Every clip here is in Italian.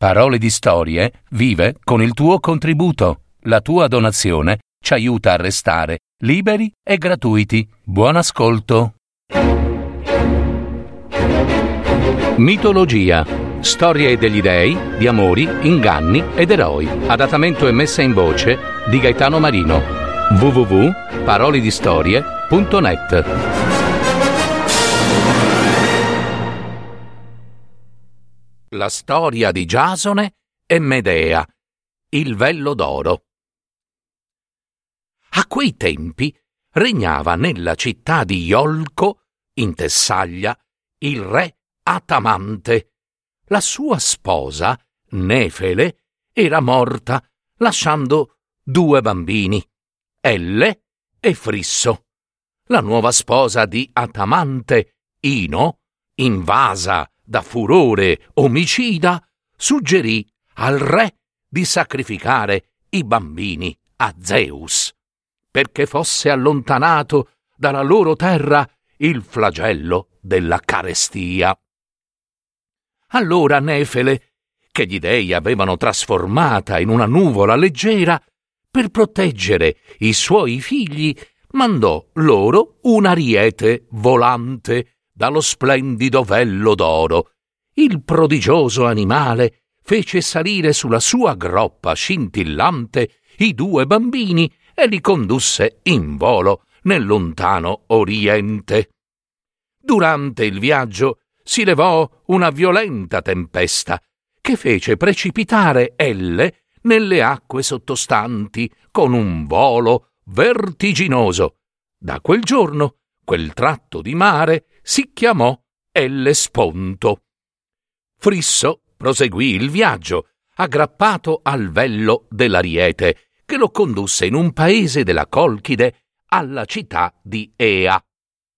Parole di Storie vive con il tuo contributo. La tua donazione ci aiuta a restare liberi e gratuiti. Buon ascolto. Mitologia. Storie degli dei, di amori, inganni ed eroi. Adattamento e messa in voce di Gaetano Marino. www.paroledistorie.net La storia di Giasone e Medea. Il vello d'oro. A quei tempi regnava nella città di Iolco, in Tessaglia, il re Atamante. La sua sposa, Nefele, era morta, lasciando due bambini, Elle e Frisso. La nuova sposa di Atamante, Ino, invasa da furore omicida, suggerì al re di sacrificare i bambini a Zeus, perché fosse allontanato dalla loro terra il flagello della carestia. Allora Nefele, che gli dei avevano trasformata in una nuvola leggera, per proteggere i suoi figli, mandò loro un ariete volante dallo splendido vello d'oro. Il prodigioso animale fece salire sulla sua groppa scintillante i due bambini e li condusse in volo nel lontano Oriente. Durante il viaggio si levò una violenta tempesta che fece precipitare Elle nelle acque sottostanti con un volo vertiginoso. Da quel giorno quel tratto di mare si chiamò Ellesponto. Frisso proseguì il viaggio, aggrappato al vello dell'Ariete, che lo condusse in un paese della Colchide alla città di Ea.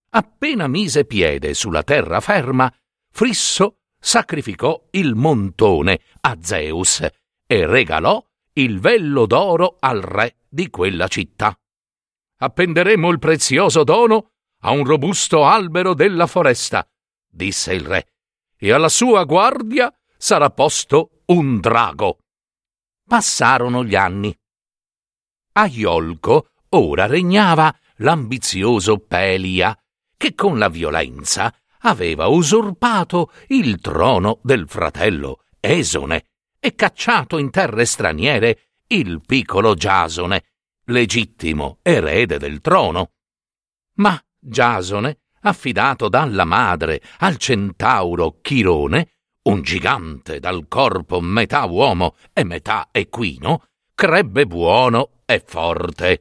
Appena mise piede sulla terraferma, Frisso sacrificò il montone a Zeus e regalò il vello d'oro al re di quella città. Appenderemo il prezioso dono a un robusto albero della foresta, disse il re, e alla sua guardia sarà posto un drago. Passarono gli anni. A Iolco ora regnava l'ambizioso Pelia, che con la violenza aveva usurpato il trono del fratello Esone e cacciato in terre straniere il piccolo Giasone, legittimo erede del trono. Ma Giasone, affidato dalla madre al centauro Chirone, un gigante dal corpo metà uomo e metà equino, crebbe buono e forte.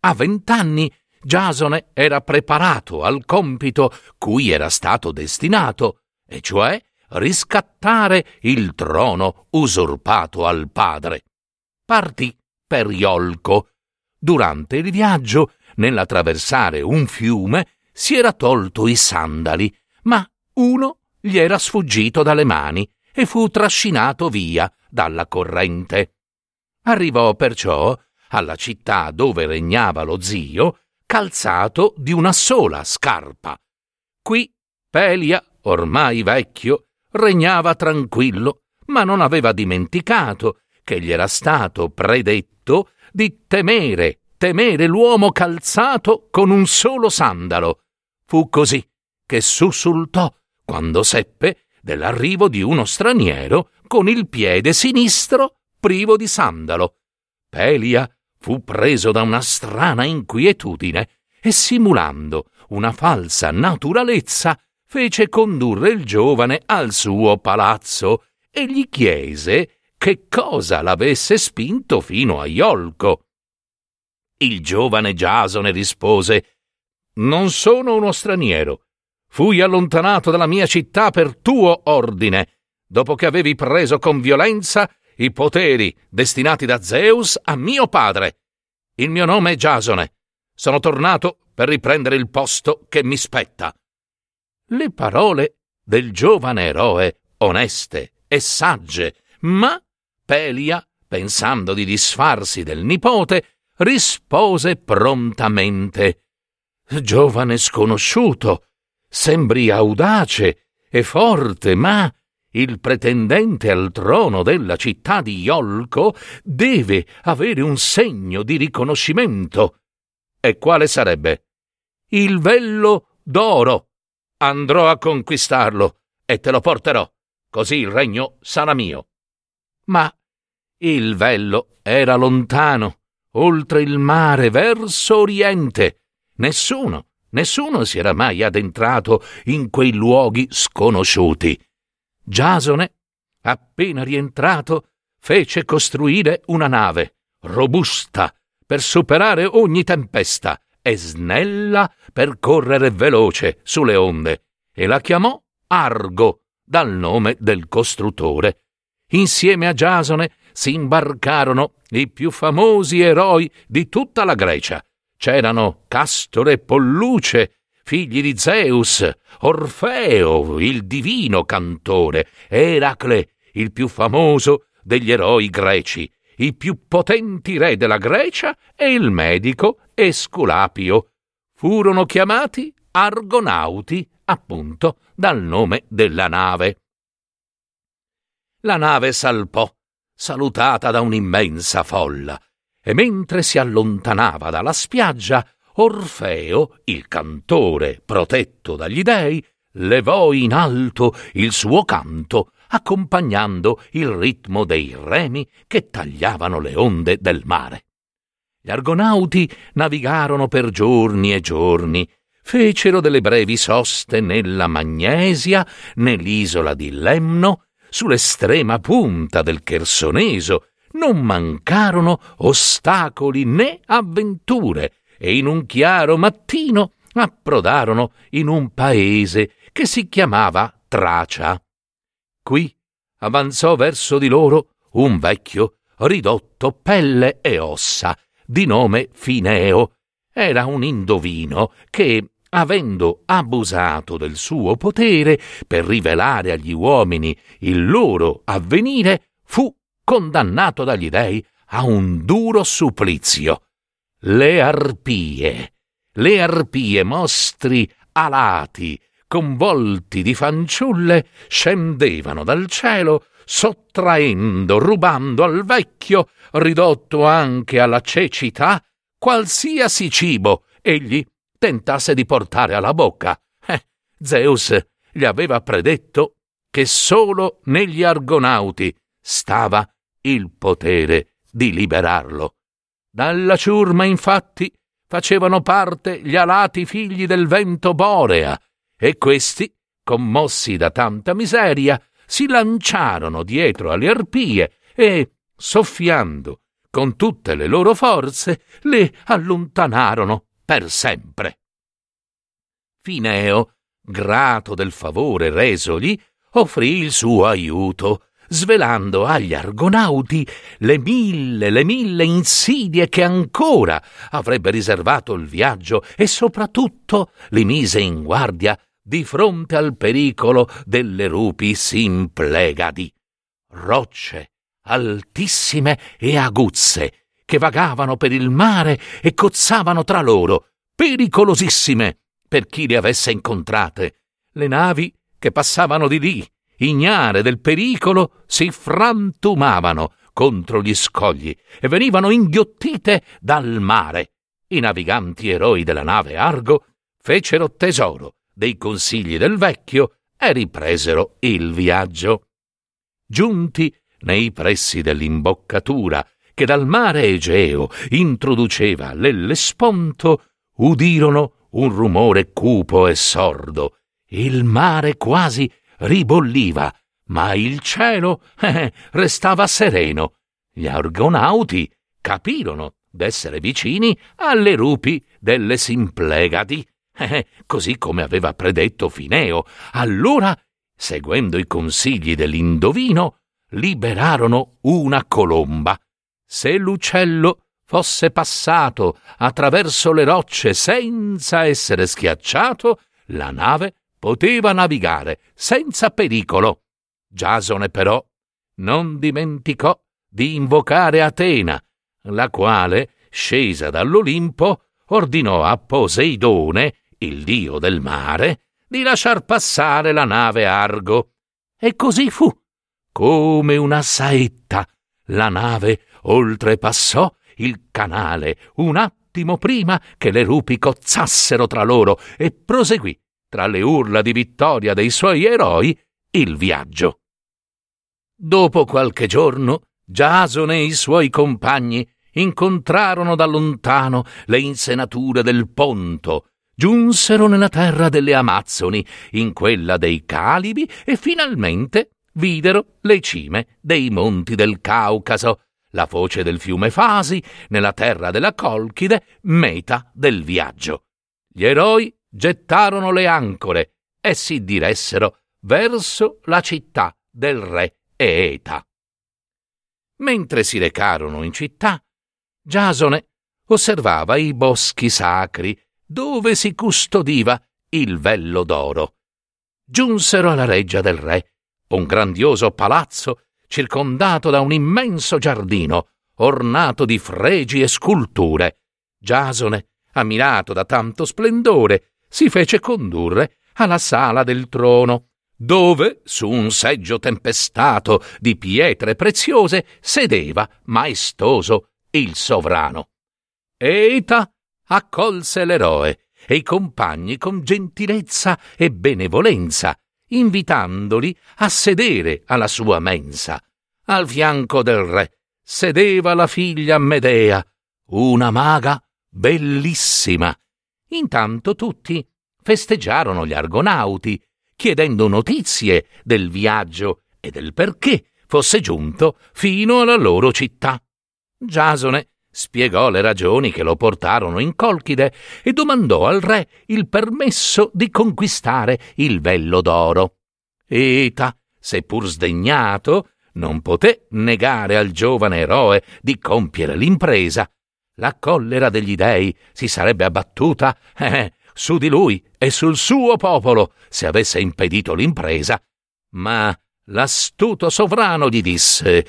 A vent'anni Giasone era preparato al compito cui era stato destinato, e cioè riscattare il trono usurpato al padre. Partì per Iolco. Durante il viaggio nell'attraversare un fiume, si era tolto i sandali, ma uno gli era sfuggito dalle mani e fu trascinato via dalla corrente. Arrivò perciò alla città dove regnava lo zio, calzato di una sola scarpa. Qui Pelia, ormai vecchio, regnava tranquillo, ma non aveva dimenticato che gli era stato predetto di temere temere l'uomo calzato con un solo sandalo. Fu così che sussultò quando seppe dell'arrivo di uno straniero con il piede sinistro privo di sandalo. Pelia fu preso da una strana inquietudine e simulando una falsa naturalezza fece condurre il giovane al suo palazzo e gli chiese che cosa l'avesse spinto fino a Iolco. Il giovane Giasone rispose Non sono uno straniero. Fui allontanato dalla mia città per tuo ordine, dopo che avevi preso con violenza i poteri destinati da Zeus a mio padre. Il mio nome è Giasone. Sono tornato per riprendere il posto che mi spetta. Le parole del giovane eroe, oneste e sagge, ma Pelia, pensando di disfarsi del nipote, rispose prontamente Giovane sconosciuto, sembri audace e forte, ma il pretendente al trono della città di Iolco deve avere un segno di riconoscimento. E quale sarebbe? Il vello d'oro. Andrò a conquistarlo e te lo porterò, così il regno sarà mio. Ma il vello era lontano, oltre il mare, verso oriente. Nessuno, nessuno si era mai addentrato in quei luoghi sconosciuti. Giasone, appena rientrato, fece costruire una nave, robusta, per superare ogni tempesta, e snella per correre veloce sulle onde, e la chiamò Argo, dal nome del costruttore. Insieme a Giasone si imbarcarono i più famosi eroi di tutta la Grecia. C'erano Castore e Polluce, figli di Zeus, Orfeo, il divino cantore, Eracle, il più famoso degli eroi greci, i più potenti re della Grecia e il medico Esculapio. Furono chiamati Argonauti, appunto, dal nome della nave. La nave salpò, salutata da un'immensa folla, e mentre si allontanava dalla spiaggia, Orfeo, il cantore protetto dagli dei, levò in alto il suo canto, accompagnando il ritmo dei remi che tagliavano le onde del mare. Gli argonauti navigarono per giorni e giorni, fecero delle brevi soste nella Magnesia, nell'isola di Lemno, sull'estrema punta del Chersoneso, non mancarono ostacoli né avventure, e in un chiaro mattino approdarono in un paese che si chiamava Tracia. Qui avanzò verso di loro un vecchio ridotto pelle e ossa, di nome Fineo. Era un indovino che, avendo abusato del suo potere per rivelare agli uomini il loro avvenire, fu condannato dagli dei a un duro supplizio. Le arpie, le arpie mostri alati, con volti di fanciulle, scendevano dal cielo, sottraendo, rubando al vecchio, ridotto anche alla cecità, qualsiasi cibo egli tentasse di portare alla bocca. Eh, Zeus gli aveva predetto che solo negli argonauti stava il potere di liberarlo. Dalla ciurma, infatti, facevano parte gli alati figli del vento borea, e questi, commossi da tanta miseria, si lanciarono dietro alle arpie e, soffiando con tutte le loro forze, le allontanarono per sempre. Fineo, grato del favore resogli, offrì il suo aiuto svelando agli argonauti le mille, le mille insidie che ancora avrebbe riservato il viaggio e soprattutto li mise in guardia di fronte al pericolo delle rupi simplegadi. Rocce altissime e aguzze che vagavano per il mare e cozzavano tra loro, pericolosissime per chi le avesse incontrate. Le navi che passavano di lì ignare del pericolo, si frantumavano contro gli scogli e venivano inghiottite dal mare. I naviganti eroi della nave Argo fecero tesoro dei consigli del vecchio e ripresero il viaggio. Giunti nei pressi dell'imboccatura che dal mare Egeo introduceva l'Ellesponto, udirono un rumore cupo e sordo. Il mare quasi ribolliva, ma il cielo eh, restava sereno. Gli argonauti capirono d'essere vicini alle rupi delle Simplegadi, eh, così come aveva predetto Fineo. Allora, seguendo i consigli dell'indovino, liberarono una colomba. Se l'uccello fosse passato attraverso le rocce senza essere schiacciato, la nave poteva navigare senza pericolo. Giasone però non dimenticò di invocare Atena, la quale, scesa dall'Olimpo, ordinò a Poseidone, il dio del mare, di lasciar passare la nave Argo. E così fu. Come una saetta, la nave oltrepassò il canale un attimo prima che le rupi cozzassero tra loro e proseguì, tra le urla di vittoria dei suoi eroi, il viaggio. Dopo qualche giorno, Giasone e i suoi compagni incontrarono da lontano le insenature del Ponto, giunsero nella terra delle Amazzoni, in quella dei Calibi e finalmente videro le cime dei monti del Caucaso, la foce del fiume Fasi, nella terra della Colchide, meta del viaggio. Gli eroi gettarono le ancore e si diressero verso la città del re Eeta. Mentre si recarono in città, Giasone osservava i boschi sacri dove si custodiva il vello d'oro. Giunsero alla reggia del re, un grandioso palazzo circondato da un immenso giardino ornato di fregi e sculture. Giasone, ammirato da tanto splendore, si fece condurre alla sala del trono, dove, su un seggio tempestato di pietre preziose, sedeva maestoso il sovrano. Eita accolse l'eroe e i compagni con gentilezza e benevolenza, invitandoli a sedere alla sua mensa. Al fianco del re sedeva la figlia Medea, una maga bellissima. Intanto tutti festeggiarono gli argonauti, chiedendo notizie del viaggio e del perché fosse giunto fino alla loro città. Giasone spiegò le ragioni che lo portarono in Colchide e domandò al re il permesso di conquistare il vello d'oro. Eta, seppur sdegnato, non poté negare al giovane eroe di compiere l'impresa. La collera degli dei si sarebbe abbattuta eh, su di lui e sul suo popolo se avesse impedito l'impresa. Ma l'astuto sovrano gli disse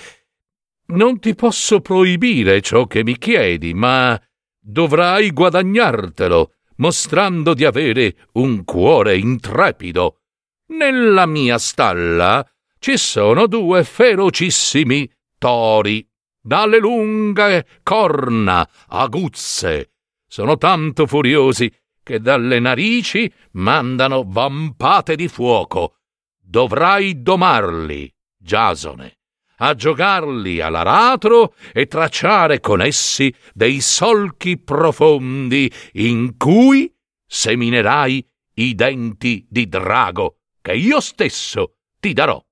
non ti posso proibire ciò che mi chiedi, ma dovrai guadagnartelo, mostrando di avere un cuore intrepido. Nella mia stalla ci sono due ferocissimi tori, dalle lunghe corna aguzze. Sono tanto furiosi che dalle narici mandano vampate di fuoco. Dovrai domarli, Giasone a giocarli all'aratro e tracciare con essi dei solchi profondi in cui seminerai i denti di drago che io stesso ti darò.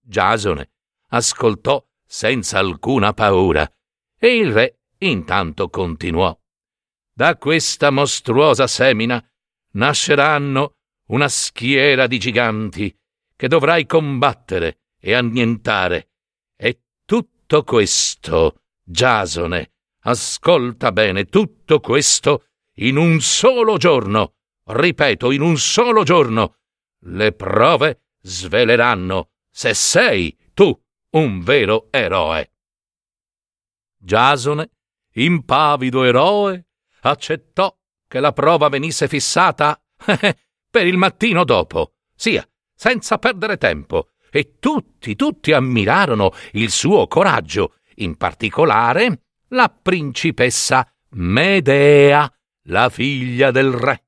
Giasone ascoltò senza alcuna paura e il re intanto continuò. Da questa mostruosa semina nasceranno una schiera di giganti che dovrai combattere e annientare tutto questo, Giasone, ascolta bene, tutto questo in un solo giorno, ripeto, in un solo giorno, le prove sveleranno se sei tu un vero eroe. Giasone, impavido eroe, accettò che la prova venisse fissata per il mattino dopo, sia, senza perdere tempo, e tutti, tutti ammirarono il suo coraggio, in particolare la principessa Medea, la figlia del re.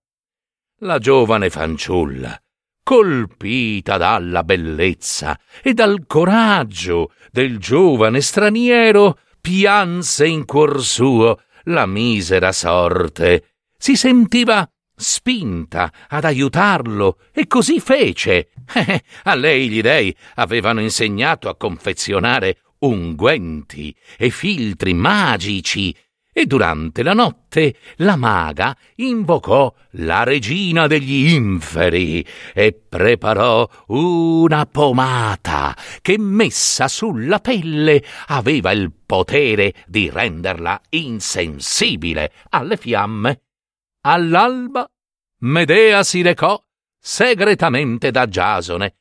La giovane fanciulla, colpita dalla bellezza e dal coraggio del giovane straniero, pianse in cuor suo la misera sorte. Si sentiva spinta ad aiutarlo e così fece. A lei gli dei avevano insegnato a confezionare unguenti e filtri magici e durante la notte la maga invocò la regina degli inferi e preparò una pomata che messa sulla pelle aveva il potere di renderla insensibile alle fiamme. All'alba Medea si recò segretamente da Giasone.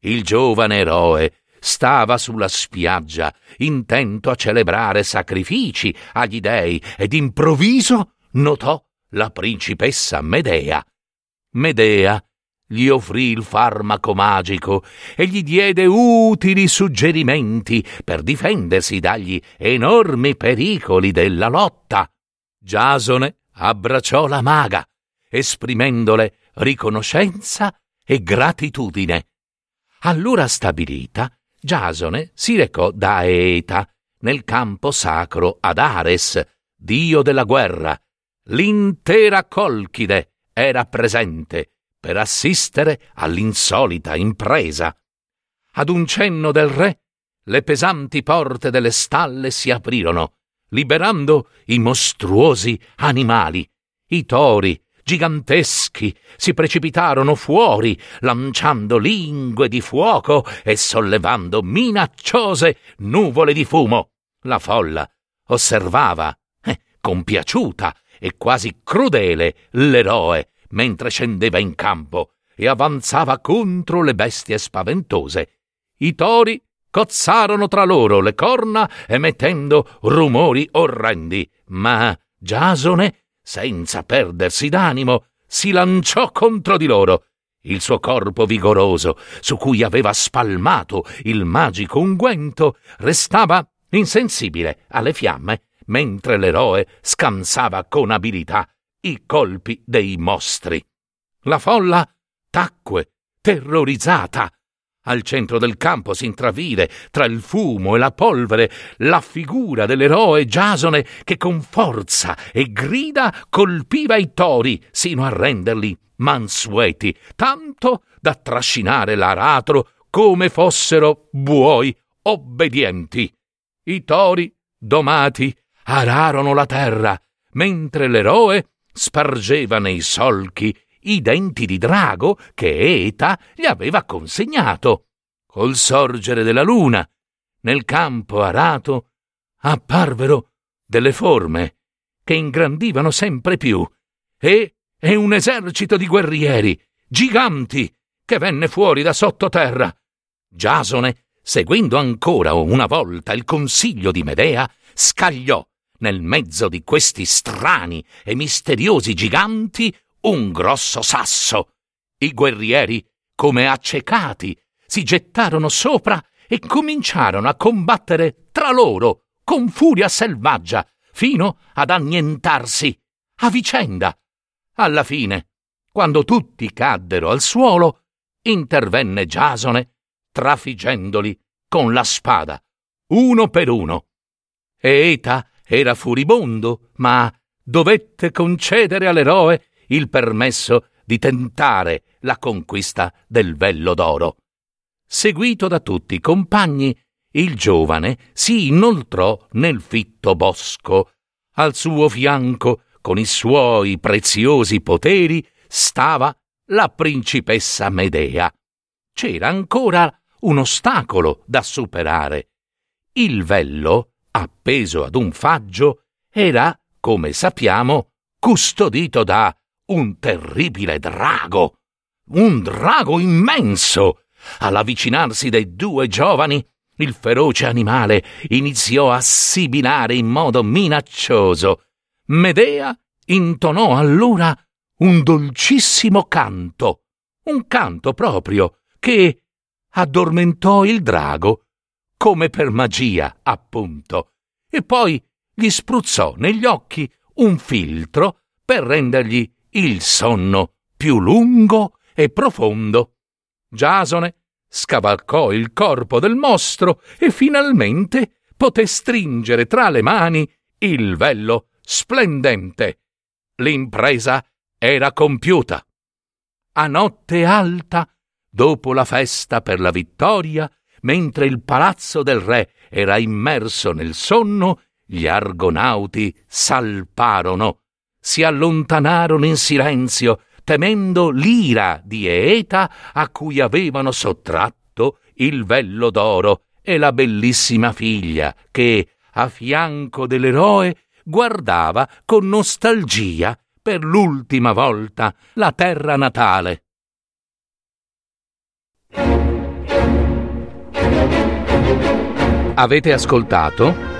Il giovane eroe stava sulla spiaggia, intento a celebrare sacrifici agli dei, ed improvviso notò la principessa Medea. Medea gli offrì il farmaco magico e gli diede utili suggerimenti per difendersi dagli enormi pericoli della lotta. Giasone abbracciò la maga, esprimendole riconoscenza e gratitudine. Allora stabilita, Giasone si recò da Eta nel campo sacro ad Ares, dio della guerra. L'intera Colchide era presente per assistere all'insolita impresa. Ad un cenno del re, le pesanti porte delle stalle si aprirono, liberando i mostruosi animali. I tori, giganteschi, si precipitarono fuori, lanciando lingue di fuoco e sollevando minacciose nuvole di fumo. La folla osservava, eh, compiaciuta e quasi crudele, l'eroe mentre scendeva in campo e avanzava contro le bestie spaventose. I tori cozzarono tra loro le corna emettendo rumori orrendi, ma Giasone, senza perdersi d'animo, si lanciò contro di loro. Il suo corpo vigoroso, su cui aveva spalmato il magico unguento, restava insensibile alle fiamme, mentre l'eroe scansava con abilità i colpi dei mostri. La folla tacque, terrorizzata. Al centro del campo si intravide, tra il fumo e la polvere, la figura dell'eroe Giasone che con forza e grida colpiva i tori sino a renderli mansueti, tanto da trascinare l'aratro come fossero buoi obbedienti. I tori, domati, ararono la terra, mentre l'eroe spargeva nei solchi i denti di drago che Eta gli aveva consegnato. Col sorgere della luna, nel campo arato, apparvero delle forme che ingrandivano sempre più e, e un esercito di guerrieri, giganti, che venne fuori da sottoterra. Giasone, seguendo ancora una volta il consiglio di Medea, scagliò nel mezzo di questi strani e misteriosi giganti, un grosso sasso. I guerrieri, come accecati, si gettarono sopra e cominciarono a combattere tra loro con furia selvaggia, fino ad annientarsi a vicenda. Alla fine, quando tutti caddero al suolo, intervenne Giasone, trafiggendoli con la spada, uno per uno. Eta era furibondo, ma dovette concedere all'eroe il permesso di tentare la conquista del vello d'oro. Seguito da tutti i compagni, il giovane si inoltrò nel fitto bosco. Al suo fianco, con i suoi preziosi poteri, stava la principessa Medea. C'era ancora un ostacolo da superare. Il vello appeso ad un faggio, era, come sappiamo, custodito da un terribile drago. Un drago immenso. All'avvicinarsi dei due giovani, il feroce animale iniziò a sibilare in modo minaccioso. Medea intonò allora un dolcissimo canto, un canto proprio che addormentò il drago come per magia, appunto, e poi gli spruzzò negli occhi un filtro per rendergli il sonno più lungo e profondo. Giasone scavalcò il corpo del mostro e finalmente poté stringere tra le mani il vello splendente. L'impresa era compiuta. A notte alta, dopo la festa per la vittoria, mentre il palazzo del re era immerso nel sonno, gli argonauti salparono, si allontanarono in silenzio, temendo l'ira di Eeta a cui avevano sottratto il vello d'oro e la bellissima figlia che, a fianco dell'eroe, guardava con nostalgia per l'ultima volta la terra natale. Avete ascoltato